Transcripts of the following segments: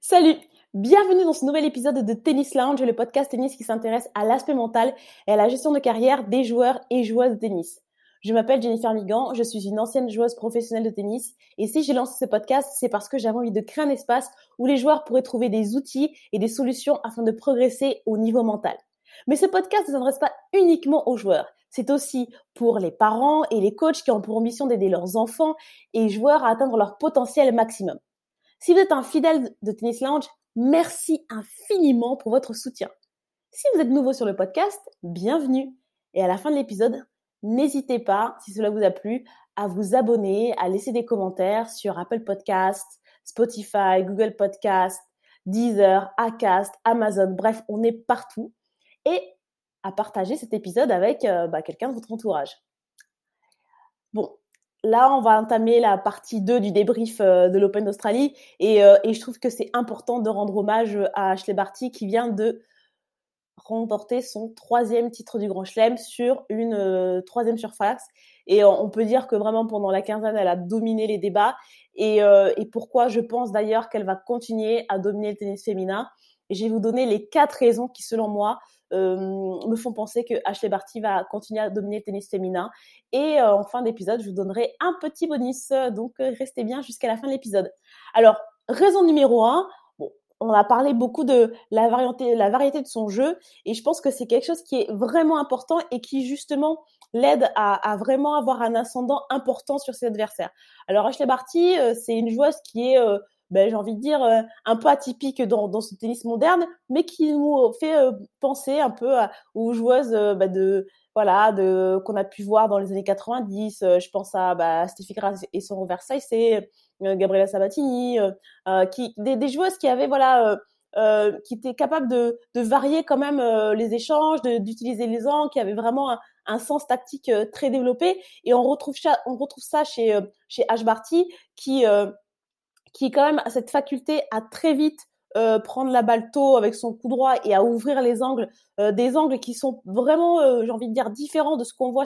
Salut Bienvenue dans ce nouvel épisode de Tennis Lounge, le podcast tennis qui s'intéresse à l'aspect mental et à la gestion de carrière des joueurs et joueuses de tennis. Je m'appelle Jennifer Migan, je suis une ancienne joueuse professionnelle de tennis et si j'ai lancé ce podcast, c'est parce que j'avais envie de créer un espace où les joueurs pourraient trouver des outils et des solutions afin de progresser au niveau mental. Mais ce podcast ne s'adresse pas uniquement aux joueurs. C'est aussi pour les parents et les coachs qui ont pour ambition d'aider leurs enfants et joueurs à atteindre leur potentiel maximum. Si vous êtes un fidèle de Tennis Lounge, merci infiniment pour votre soutien. Si vous êtes nouveau sur le podcast, bienvenue. Et à la fin de l'épisode, n'hésitez pas, si cela vous a plu, à vous abonner, à laisser des commentaires sur Apple Podcast, Spotify, Google Podcast, Deezer, Acast, Amazon, bref, on est partout. Et à partager cet épisode avec euh, bah, quelqu'un de votre entourage. Bon, là, on va entamer la partie 2 du débrief euh, de l'Open d'Australie euh, et, je trouve que c'est important de rendre hommage à Ashley Barty qui vient de remporter son troisième titre du Grand Chelem sur une euh, troisième surface. Et on peut dire que vraiment pendant la quinzaine, elle a dominé les débats. Et, pourquoi je pense d'ailleurs qu'elle va continuer à dominer le tennis féminin. Et je vais vous donner les quatre raisons qui, selon moi, me font penser que Ashley Barty va continuer à dominer le tennis féminin. Et euh, en fin d'épisode, je vous donnerai un petit bonus. Donc, euh, restez bien jusqu'à la fin de l'épisode. Alors, raison numéro un, on a parlé beaucoup de la variété, la variété de son jeu, et je pense que c'est quelque chose qui est vraiment important et qui justement l'aide à, vraiment avoir un ascendant important sur ses adversaires. Alors Ashley Barty, c'est une joueuse qui est ben, j'ai envie de dire, euh, un peu atypique dans, dans ce tennis moderne, mais qui nous fait euh, penser un peu aux joueuses euh, ben, de voilà de qu'on a pu voir dans les années 90. je pense à bah, Steffi Graf et son Versailles, c'est Gabriela Sabatini, qui des, des, joueuses qui avaient voilà qui étaient capables de, de varier quand même les échanges, d'utiliser les angles, qui avaient vraiment un, un sens tactique très développé. Et on retrouve on retrouve ça chez chez Ash Barty, qui qui quand même a cette faculté à très vite euh, prendre la balle tôt avec son coup droit et à ouvrir les angles, euh, des angles qui sont vraiment, euh, j'ai envie de dire, différents de ce qu'on voit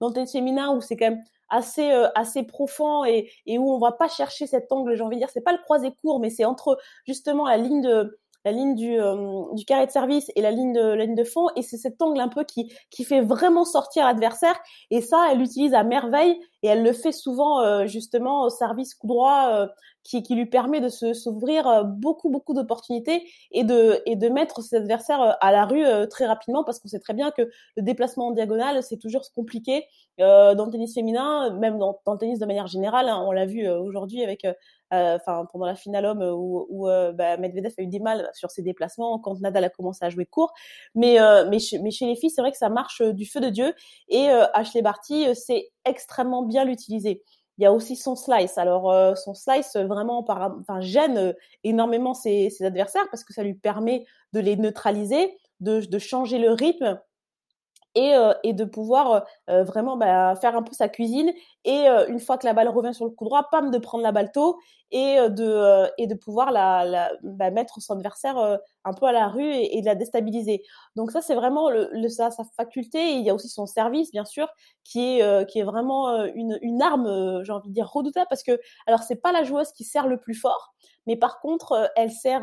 dans le tennis où c'est quand même assez assez profond et, et où on va pas chercher cet angle, j'ai envie de dire, c'est pas le croisé court, mais c'est entre justement la ligne de la ligne du, euh, du carré de service et la ligne de, la ligne de fond. Et c'est cet angle un peu qui, qui fait vraiment sortir l'adversaire. Et ça, elle l'utilise à merveille et elle le fait souvent euh, justement au service coup droit euh, qui, qui lui permet de se s'ouvrir beaucoup beaucoup d'opportunités et de et de mettre ses adversaires à la rue très rapidement parce qu'on sait très bien que le déplacement en diagonale c'est toujours compliqué dans le tennis féminin même dans, dans le tennis de manière générale hein. on l'a vu aujourd'hui avec euh, enfin pendant la finale homme où, où euh, bah, Medvedev a eu des mal sur ses déplacements quand Nadal a commencé à jouer court. Mais euh, mais, chez, mais chez les filles, c'est vrai que ça marche du feu de dieu. Et Ashley Barty, c'est extrêmement bien l'utiliser. Il y a aussi son slice. Alors son slice vraiment par, enfin gêne énormément ses, adversaires parce que ça lui permet de les neutraliser, de changer le rythme et, euh, et de pouvoir euh, euh, vraiment bah, faire un peu sa cuisine et une fois que la balle revient sur le coup droit, pam, de prendre la balle tôt et de et de pouvoir la, la bah, mettre son adversaire un peu à la rue et, et de la déstabiliser. Donc ça c'est vraiment le, le sa, sa, faculté. Il y a aussi son service bien sûr qui est qui est vraiment une, une arme, j'ai envie de dire redoutable parce que alors c'est pas la joueuse qui sert le plus fort, mais par contre elle sert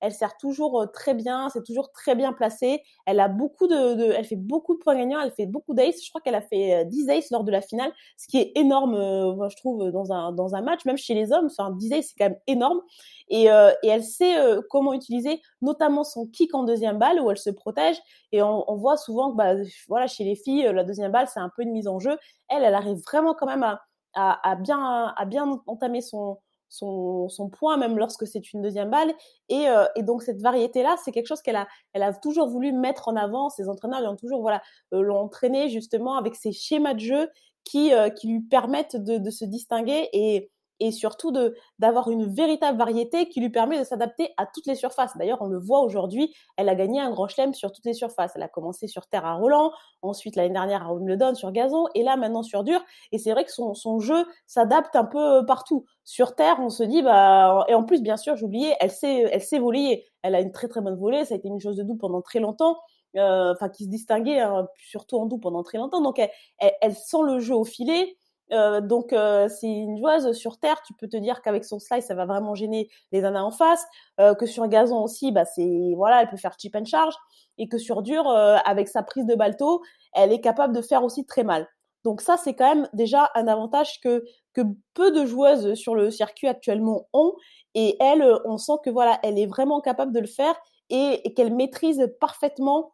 elle sert toujours très bien, c'est toujours très bien placé. Elle a beaucoup de, elle fait beaucoup de points gagnants, elle fait beaucoup d'aces. Je crois qu'elle a fait 10 aces lors de la finale, ce qui est énorme, moi, je trouve, dans un, dans un match, même chez les hommes. Enfin, 10 aces, c'est quand même énorme. Et, euh, et elle sait comment utiliser notamment son kick en deuxième balle où elle se protège. Et on, on voit souvent que, bah, voilà, chez les filles, la deuxième balle, c'est un peu une mise en jeu. Elle, elle arrive vraiment quand même à, à, à bien, à bien entamer son, son, son point, même lorsque c'est une deuxième balle. Et, euh, et donc cette variété-là, c'est quelque chose qu'elle a, elle a toujours voulu mettre en avant. Ses entraîneurs lui ont toujours voilà, euh, l'ont entraîné justement avec ces schémas de jeu qui, euh, qui lui permettent de, de se distinguer et, et surtout de d'avoir une véritable variété qui lui permet de s'adapter à toutes les surfaces. D'ailleurs, on le voit aujourd'hui, elle a gagné un grand chelem sur toutes les surfaces. Elle a commencé sur terre à Roland, ensuite l'année dernière à Wimbledon sur gazon et là maintenant sur dur. Et c'est vrai que son, son jeu s'adapte un peu euh, partout. Sur terre, on se dit bah et en plus bien sûr, j'oubliais, elle sait elle sait voler. Elle a une très très bonne volée, ça a été une chose de doux pendant très longtemps. Euh, enfin qui se distinguait hein, surtout en doux pendant très longtemps. Donc elle, elle, elle sent le jeu au filet, Euh, donc euh, c'est une joueuse sur terre, tu peux te dire qu'avec son slice, ça va vraiment gêner les nanas en face, euh, que sur gazon aussi, bah c'est voilà, elle peut faire chip and charge, et que sur dur, avec sa prise de balto, elle est capable de faire aussi très mal. Donc ça, c'est quand même déjà un avantage que que peu de joueuses sur le circuit actuellement ont, et elle, on sent que voilà, elle est vraiment capable de le faire et qu'elle maîtrise parfaitement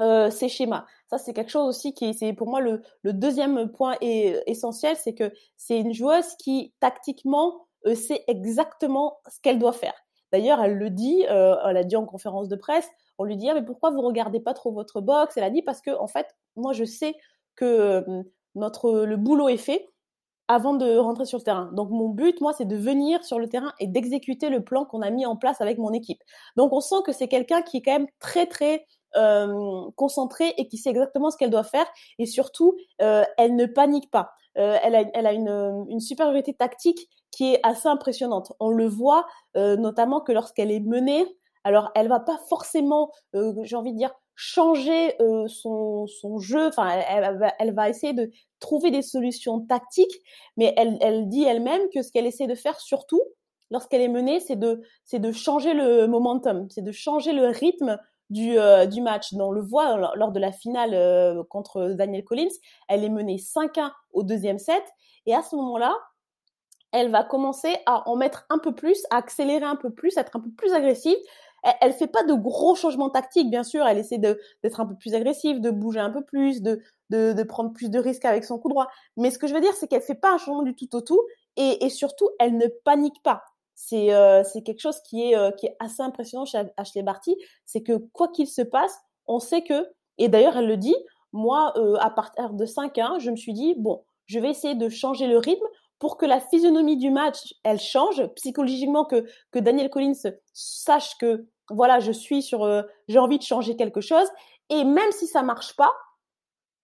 euh, ces schémas. Ça, c'est quelque chose aussi qui, c'est pour moi le, deuxième point est, essentiel, c'est que c'est une joueuse qui tactiquement euh, sait exactement ce qu'elle doit faire. D'ailleurs, elle le dit, euh, elle a dit en conférence de presse, on lui dit ah, mais pourquoi vous regardez pas trop votre box? Elle a dit parce que en fait, moi je sais que euh, notre le boulot est fait avant de rentrer sur le terrain. Donc mon but, moi, c'est de venir sur le terrain et d'exécuter le plan qu'on a mis en place avec mon équipe. Donc on sent que c'est quelqu'un qui est quand même très très euh, concentrée et qui sait exactement ce qu'elle doit faire et surtout euh, elle ne panique pas. Euh, elle a, elle a une, une, supériorité tactique qui est assez impressionnante. On le voit notamment que lorsqu'elle est menée, alors elle va pas forcément, j'ai envie de dire, changer son, son jeu. Enfin, elle, elle, elle, va essayer de trouver des solutions tactiques, mais elle, elle dit elle-même que ce qu'elle essaie de faire surtout lorsqu'elle est menée, c'est de, c'est de changer le momentum, c'est de changer le rythme du, euh, du match. On le voit lors de la finale euh, contre Daniel Collins, elle est menée 5-1 au deuxième set. Et à ce moment-là, elle va commencer à en mettre un peu plus, à accélérer un peu plus, à être un peu plus agressive. Elle, elle fait pas de gros changements tactiques, bien sûr. Elle essaie d'être un peu plus agressive, de bouger un peu plus, de, de, de, prendre plus de risques avec son coup droit. Mais ce que je veux dire, c'est qu'elle fait pas un changement du tout au tout. Et surtout, elle ne panique pas c'est euh, c'est quelque chose qui est euh, qui est assez impressionnant chez Ashley Barty, c'est que quoi qu'il se passe, on sait que et d'ailleurs elle le dit, moi euh, à partir de 5-1, je me suis dit bon, je vais essayer de changer le rythme pour que la physionomie du match elle change. Psychologiquement que que Daniel Collins sache que voilà, je suis sur j'ai envie de changer quelque chose. Et même si ça marche pas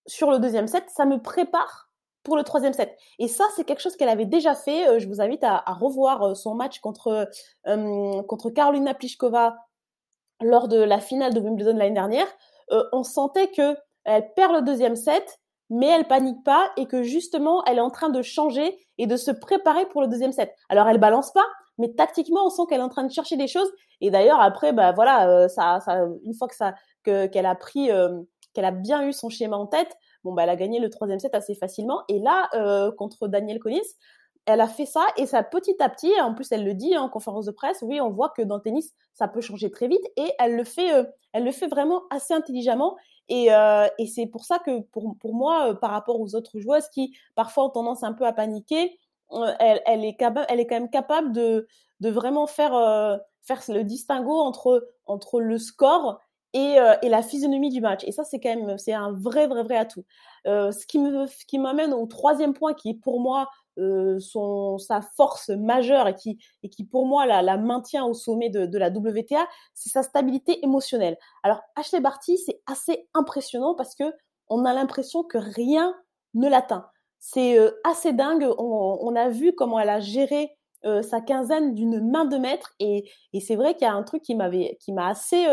sur le deuxième set, ça me prépare pour le troisième set. Et ça, c'est quelque chose qu'elle avait déjà fait. Euh, je vous invite à, revoir euh, son match contre euh, contre Carolina Pliskova lors de la finale de Wimbledon l'année dernière. on sentait que elle perd le deuxième set, mais elle panique pas et que justement, elle est en train de changer et de se préparer pour le deuxième set. Alors, elle balance pas, mais tactiquement, on sent qu'elle est en train de chercher des choses. Et d'ailleurs, après, bah voilà, ça, ça, une fois que ça, que qu'elle a pris, qu'elle a bien eu son schéma en tête, bah elle a gagné le troisième set assez facilement. Et là, euh, contre Daniel Collins, elle a fait ça et ça petit à petit, en plus elle le dit en conférence de presse, oui, on voit que dans le tennis ça peut changer très vite et elle le fait, euh, elle le fait vraiment assez intelligemment et, euh, et c'est pour ça que pour, pour moi, par rapport aux autres joueuses qui parfois ont tendance un peu à paniquer, elle, elle, est capable, elle est quand même capable de, de vraiment faire, faire le distinguo entre, entre le score et, euh, et, la physionomie du match. Et ça, c'est quand même, c'est un vrai, vrai, vrai atout. Euh, ce qui me, qui m'amène au troisième point, qui est pour moi euh, son, sa force majeure et qui, et qui pour moi la, la maintient au sommet de, de la WTA, c'est sa stabilité émotionnelle. Alors Ashley Barty, c'est assez impressionnant parce que on a l'impression que rien ne l'atteint. C'est euh, assez dingue. On, on, a vu comment elle a géré euh, sa quinzaine d'une main de maître et, et c'est vrai qu'il y a un truc qui m'avait, qui m'a assez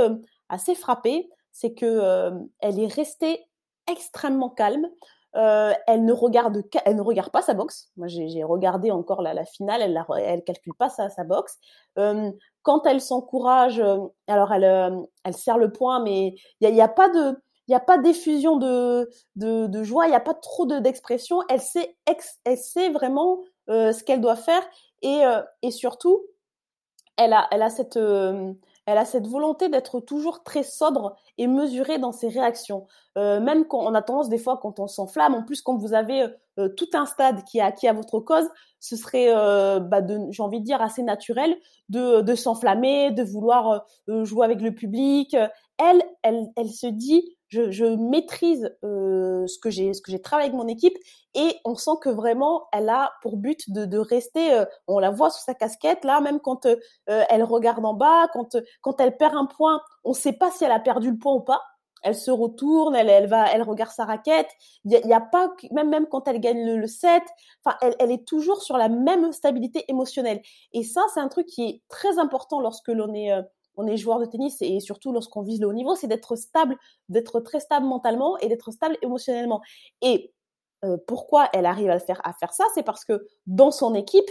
assez frappée, c'est que euh, elle est restée extrêmement calme. Euh, elle ne regarde elle ne regarde pas sa boxe. Moi, j'ai regardé encore la, finale. Elle la, calcule pas sa, boxe. Euh, quand elle s'encourage, alors elle serre le poing, mais il y a, pas de il a pas d'effusion de, joie. Il y a pas trop d'expression. elle sait vraiment ce qu'elle doit faire et surtout elle a cette elle a cette volonté d'être toujours très sobre et mesurée dans ses réactions. Euh, même quand on a tendance des fois quand on s'enflamme, en plus quand vous avez euh, euh, tout un stade qui est acquis à votre cause, ce serait, bah, j'ai envie de dire, assez naturel de, de s'enflammer, de vouloir jouer avec le public. Elle, elle, elle se dit, je, je maîtrise euh, ce que j'ai ce que j'ai travaillé avec mon équipe et on sent que vraiment elle a pour but de, de rester euh, on la voit sous sa casquette là même quand euh, elle regarde en bas quand quand elle perd un point on sait pas si elle a perdu le point ou pas. Elle se retourne elle elle va elle regarde sa raquette. Il y, a, pas même même quand elle gagne le, le set enfin elle, elle est toujours sur la même stabilité émotionnelle. Et ça c'est un truc qui est très important lorsque l'on est on est joueur de tennis et surtout lorsqu'on vise le haut niveau, c'est d'être stable, d'être très stable mentalement et d'être stable émotionnellement. Et pourquoi elle arrive à faire ça, c'est parce que dans son équipe,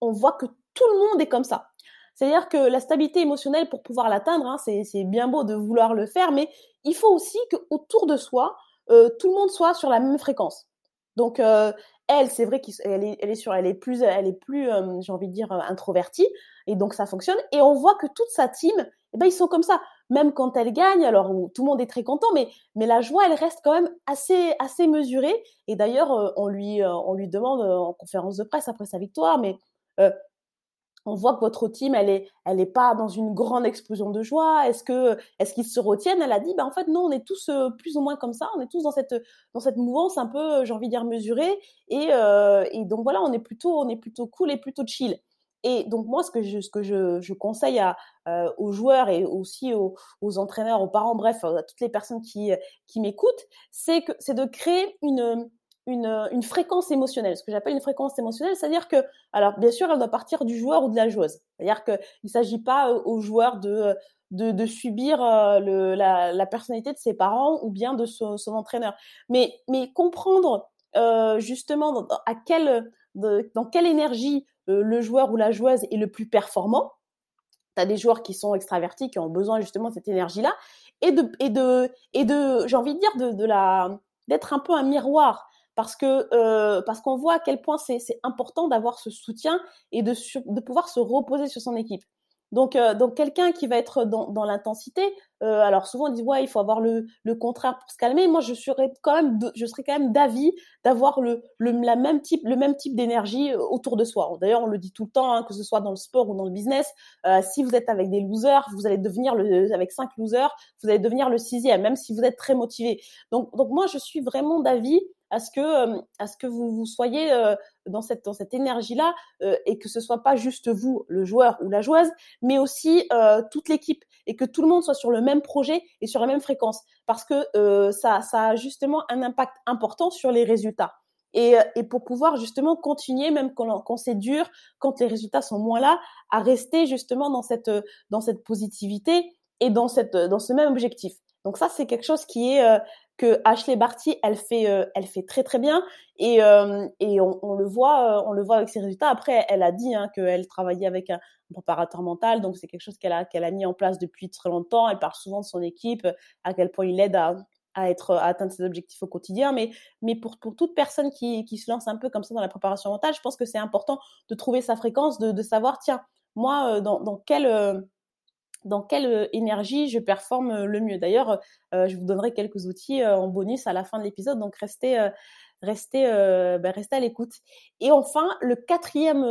on voit que tout le monde est comme ça. C'est-à-dire que la stabilité émotionnelle, pour pouvoir l'atteindre, hein, c'est bien beau de vouloir le faire, mais il faut aussi qu'autour de soi, euh, tout le monde soit sur la même fréquence. Donc euh, elle, c'est vrai qu'elle est, elle est sur, elle est plus, elle est plus, euh, j'ai envie de dire introvertie, et donc ça fonctionne. Et on voit que toute sa team, eh ben ils sont comme ça. Même quand elle gagne, alors tout le monde est très content, mais mais la joie, elle reste quand même assez assez mesurée. Et d'ailleurs, on lui on lui demande en conférence de presse après sa victoire, mais on voit que votre team, elle est, elle est pas dans une grande explosion de joie. Est-ce que, est-ce qu'ils se retiennent? Elle a dit, bah en fait non, on est tous euh, plus ou moins comme ça. On est tous dans cette, dans cette mouvance un peu, j'ai envie de dire mesurée. Et, euh, et donc voilà, on est plutôt, on est plutôt cool et plutôt chill. Et donc moi, ce que je, ce que je, je conseille à, euh, aux joueurs et aussi aux, aux, entraîneurs, aux parents, bref, à toutes les personnes qui, qui m'écoutent, c'est que, c'est de créer une, une, euh, une fréquence émotionnelle. Ce que j'appelle une fréquence émotionnelle, c'est-à-dire que, alors bien sûr, elle doit partir du joueur ou de la joueuse. C'est-à-dire qu'il ne s'agit pas euh, au joueur de, euh, de, de subir le, la, la, personnalité de ses parents ou bien de son, son entraîneur. Mais, mais comprendre euh, justement à quelle, de, dans quelle énergie le joueur ou la joueuse est le plus performant. Tu as des joueurs qui sont extravertis, qui ont besoin justement de cette énergie-là, et de, et de, et de j'ai envie de dire, de, de la d'être un peu un miroir parce que euh, parce qu'on voit à quel point c'est important d'avoir ce soutien et de, de pouvoir se reposer sur son équipe. Donc, euh, donc quelqu'un qui va être dans, dans l'intensité, euh, alors souvent on dit ouais il faut avoir le, le contraire pour se calmer. Moi je serais quand même je serais quand même d'avis d'avoir le, le la même type le même type d'énergie autour de soi. D'ailleurs on le dit tout le temps hein, que ce soit dans le sport ou dans le business. si vous êtes avec des losers, vous allez devenir le avec cinq losers, vous allez devenir le sixième même si vous êtes très motivé. Donc donc moi je suis vraiment d'avis à ce que euh, à ce que vous, vous soyez euh, dans cette dans cette énergie là euh, et que ce soit pas juste vous le joueur ou la joueuse mais aussi toute l'équipe et que tout le monde soit sur le même projet et sur la même fréquence. Parce que ça ça a justement un impact important sur les résultats. Et, et pour pouvoir justement continuer même quand, quand c'est dur quand les résultats sont moins là à rester justement dans cette dans cette positivité et dans cette dans ce même objectif. Donc ça c'est quelque chose qui est que Ashley Barty, elle fait, euh, elle fait très très bien et, euh, et on, le voit, euh, on le voit avec ses résultats. Après, elle a dit hein, qu'elle travaillait avec un, préparateur mental, donc c'est quelque chose qu'elle a, qu'elle a mis en place depuis très longtemps. Elle parle souvent de son équipe, à quel point il l'aide à, à être à atteindre ses objectifs au quotidien mais mais pour pour toute personne qui qui se lance un peu comme ça dans la préparation mentale je pense que c'est important de trouver sa fréquence de savoir tiens moi dans dans quel dans quelle énergie je performe le mieux. D'ailleurs, je vous donnerai quelques outils en bonus à la fin de l'épisode, donc restez, restez, ben, restez à l'écoute. Et enfin, le quatrième,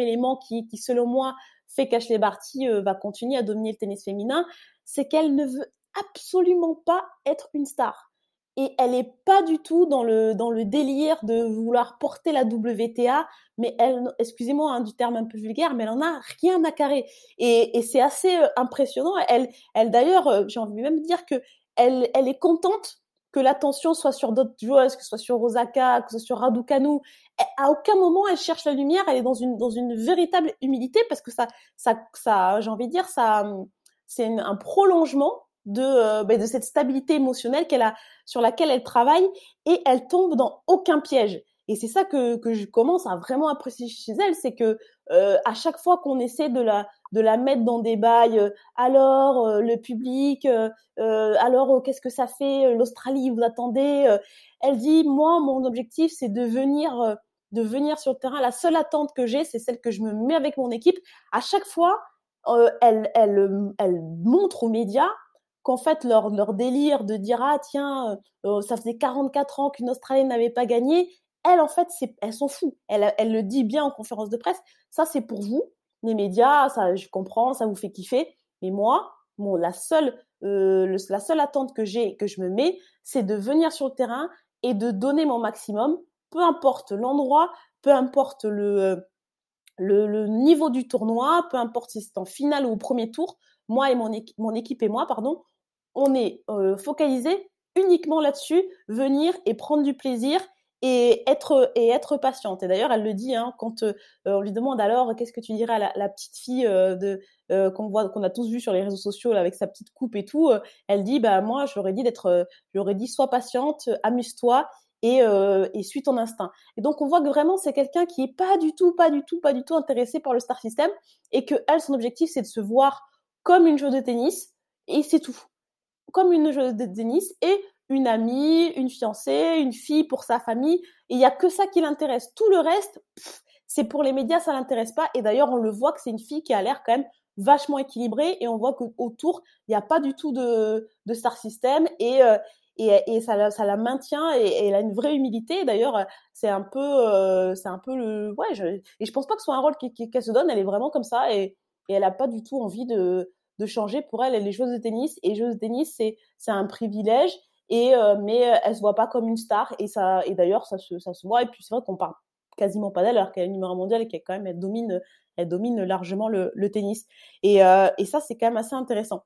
élément qui, qui, selon moi, fait qu'Ashley Barty va continuer à dominer le tennis féminin, c'est qu'elle ne veut absolument pas être une star et elle est pas du tout dans le dans le délire de vouloir porter la WTA mais elle excusez-moi hein, du terme un peu vulgaire mais elle en a rien à carrer. Et, c'est assez euh, impressionnant. Elle d'ailleurs euh, j'ai envie même de dire que elle est contente que l'attention soit sur d'autres joueuses que ce soit sur Rosaka que ce soit sur Raducanu. À aucun moment elle cherche la lumière. Elle est dans une dans une véritable humilité parce que ça ça ça j'ai envie de dire ça c'est un prolongement de, euh, ben, de cette stabilité émotionnelle qu'elle a, sur laquelle elle travaille et elle tombe dans aucun piège. Et c'est ça que, que je commence à vraiment apprécier chez elle, c'est que euh, à chaque fois qu'on essaie de la de la mettre dans des bails, euh, alors euh, le public, alors qu'est-ce que ça fait, l'Australie, vous attendez, elle dit moi mon objectif c'est de venir de venir sur le terrain. La seule attente que j'ai, c'est celle que je me mets avec mon équipe. À chaque fois, elle, elle, elle montre aux médias qu'en fait leur, leur délire de dire ah tiens euh, euh, ça faisait 44 ans qu'une Australienne n'avait pas gagné elle en fait elles s'en fout. Elle, elle le dit bien en conférence de presse. Ça c'est pour vous les médias ça je comprends ça vous fait kiffer. Mais moi la seule euh, la seule attente que j'ai que je me mets c'est de venir sur le terrain et de donner mon maximum peu importe l'endroit peu importe le le, le, niveau du tournoi, peu importe si c'est en finale ou au premier tour, moi et mon, mon équipe et moi, pardon, on est euh, focalisé uniquement là-dessus, venir et prendre du plaisir et être et être patiente. Et d'ailleurs, elle le dit hein, quand euh, on lui demande alors qu'est-ce que tu dirais à la, petite fille euh, qu'on voit qu'on a tous vu sur les réseaux sociaux avec sa petite coupe et tout. elle dit bah moi j'aurais dit d'être j'aurais dit sois patiente, amuse-toi et, euh, et suis ton instinct. Et donc on voit que vraiment c'est quelqu'un qui est pas du tout, pas du tout, pas du tout intéressé par le star system et que elle, son objectif c'est de se voir comme une joueuse de tennis et c'est tout. Comme une joueuse de tennis et une amie, une fiancée, une fille pour sa famille. Il y a que ça qui l'intéresse. Tout le reste, c'est pour les médias, ça l'intéresse pas. Et d'ailleurs, on le voit que c'est une fille qui a l'air quand même vachement équilibrée et on voit qu'autour, il n'y a pas du tout de, de star system et, euh, et, et ça, ça la maintient et, elle a une vraie humilité. D'ailleurs, c'est un peu, euh, c'est un peu le, ouais, je, et je pense pas que ce soit un rôle qu'elle se donne. Elle est vraiment comme ça et, et elle a pas du tout envie de, de changer. Pour elle, elle est joueuse de tennis et joueuse de tennis, c'est, c'est un privilège. Et euh, mais elle se voit pas comme une star et ça, et d'ailleurs, ça se, ça se voit. Et puis c'est vrai qu'on parle quasiment pas d'elle alors qu'elle est numéro mondial et qu'elle quand même elle domine elle domine largement le, le tennis et, euh, et ça c'est quand même assez intéressant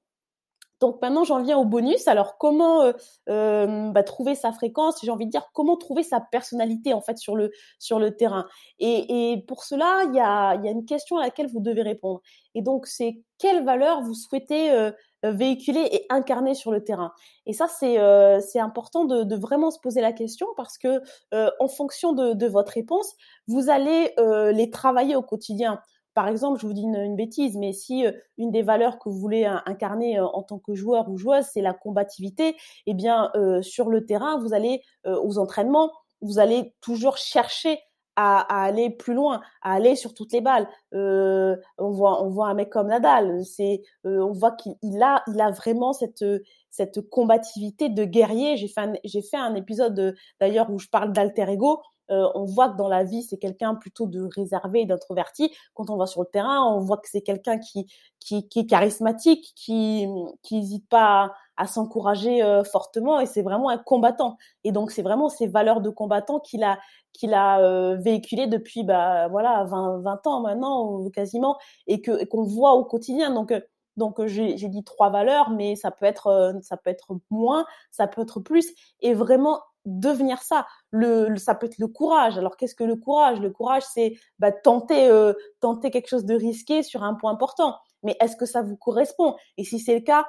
donc maintenant j'en viens au bonus. Alors comment euh, euh, bah, trouver sa fréquence? J'ai envie de dire comment trouver sa personnalité en fait sur le sur le terrain? Et, pour cela il y a, y a une question à laquelle vous devez répondre. Et donc c'est quelle valeur vous souhaitez euh, véhiculer et incarner sur le terrain? Et ça c'est important de, vraiment se poser la question parce que en fonction de, votre réponse vous allez les travailler au quotidien. Par exemple, je vous dis une, bêtise, mais si euh, une des valeurs que vous voulez incarner euh, en tant que joueur ou joueuse, c'est la combativité, eh bien, euh, sur le terrain, vous allez aux entraînements, vous allez toujours chercher à, aller plus loin, à aller sur toutes les balles. on voit, on voit un mec comme Nadal, c'est, on voit qu'il a, il a vraiment cette cette combativité de guerrier. J'ai fait j'ai fait un épisode d'ailleurs où je parle d'alter ego euh, on voit que dans la vie, c'est quelqu'un plutôt de réservé et d'introverti. Quand on va sur le terrain, on voit que c'est quelqu'un qui, qui, qui, est charismatique, qui qui n'hésite pas à, s'encourager euh, fortement et c'est vraiment un combattant. Et donc, c'est vraiment ces valeurs de combattant qu'il a qu'il a euh, véhiculé depuis bah voilà 20, 20 ans maintenant quasiment et que qu'on voit au quotidien. Donc donc j'ai dit trois valeurs, mais ça peut être ça peut être moins, ça peut être plus, et vraiment devenir ça. Le, ça peut être le courage. Alors qu'est-ce que le courage? Le courage, c'est bah, tenter, euh, tenter quelque chose de risqué sur un point important. Mais est-ce que ça vous correspond? Et si c'est le cas,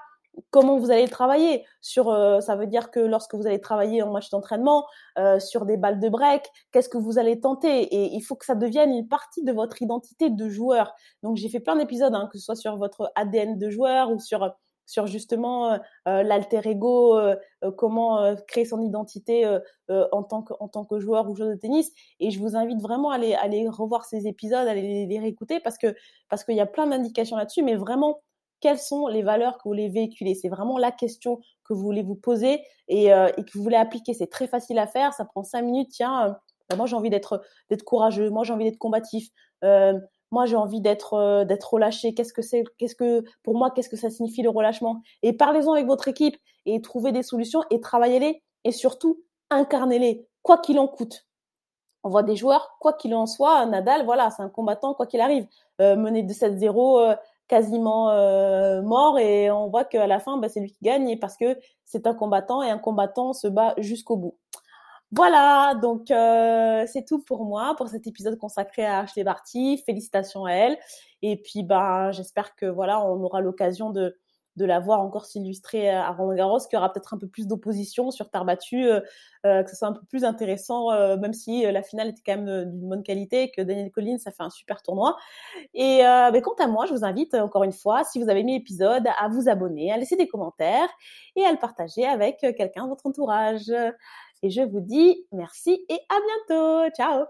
comment vous allez travailler? Sur euh, ça veut dire que lorsque vous allez travailler en match d'entraînement euh, sur des balles de break qu'est-ce que vous allez tenter? Et il faut que ça devienne une partie de votre identité de joueur donc j'ai fait plein d'épisodes hein, que ce soit sur votre ADN de joueur ou sur sur justement euh, euh, l'alter ego, euh, comment créer son identité en tant que en tant que joueur ou joueur de tennis. Et je vous invite vraiment à aller, aller revoir ces épisodes, à les, les réécouter parce que parce qu'il y a plein d'indications là-dessus, mais vraiment quelles sont les valeurs que vous voulez véhiculer? C'est vraiment la question que vous voulez vous poser et, que vous voulez appliquer. C'est très facile à faire, ça prend cinq minutes. Tiens, moi j'ai envie d'être d'être courageux, moi j'ai envie d'être combatif. Moi j'ai envie d'être euh, d'être relâché. Qu'est-ce que c'est qu'est-ce que pour moi qu'est-ce que ça signifie le relâchement? Et parlez-en avec votre équipe et trouvez des solutions et travaillez-les et surtout incarnez-les quoi qu'il en coûte. On voit des joueurs quoi qu'il en soit Nadal voilà c'est un combattant quoi qu'il arrive euh, mené de 7-0 euh, quasiment mort et on voit qu'à la fin bah, c'est lui qui gagne parce que c'est un combattant et un combattant se bat jusqu'au bout voilà, donc euh, c'est tout pour moi pour cet épisode consacré à Ashley Barty. Félicitations à elle. Et puis bah j'espère que voilà on aura l'occasion de de la voir encore s'illustrer à Roland Garros, qu'il y aura peut-être un peu plus d'opposition sur terre battue, euh, euh, que ce soit un peu plus intéressant, même si la finale était quand même d'une bonne qualité, que Daniel Collins ça fait un super tournoi. Et mais quant à moi, je vous invite encore une fois, si vous avez aimé l'épisode, à vous abonner, à laisser des commentaires et à le partager avec quelqu'un de votre entourage. Et je vous dis merci et à bientôt. Ciao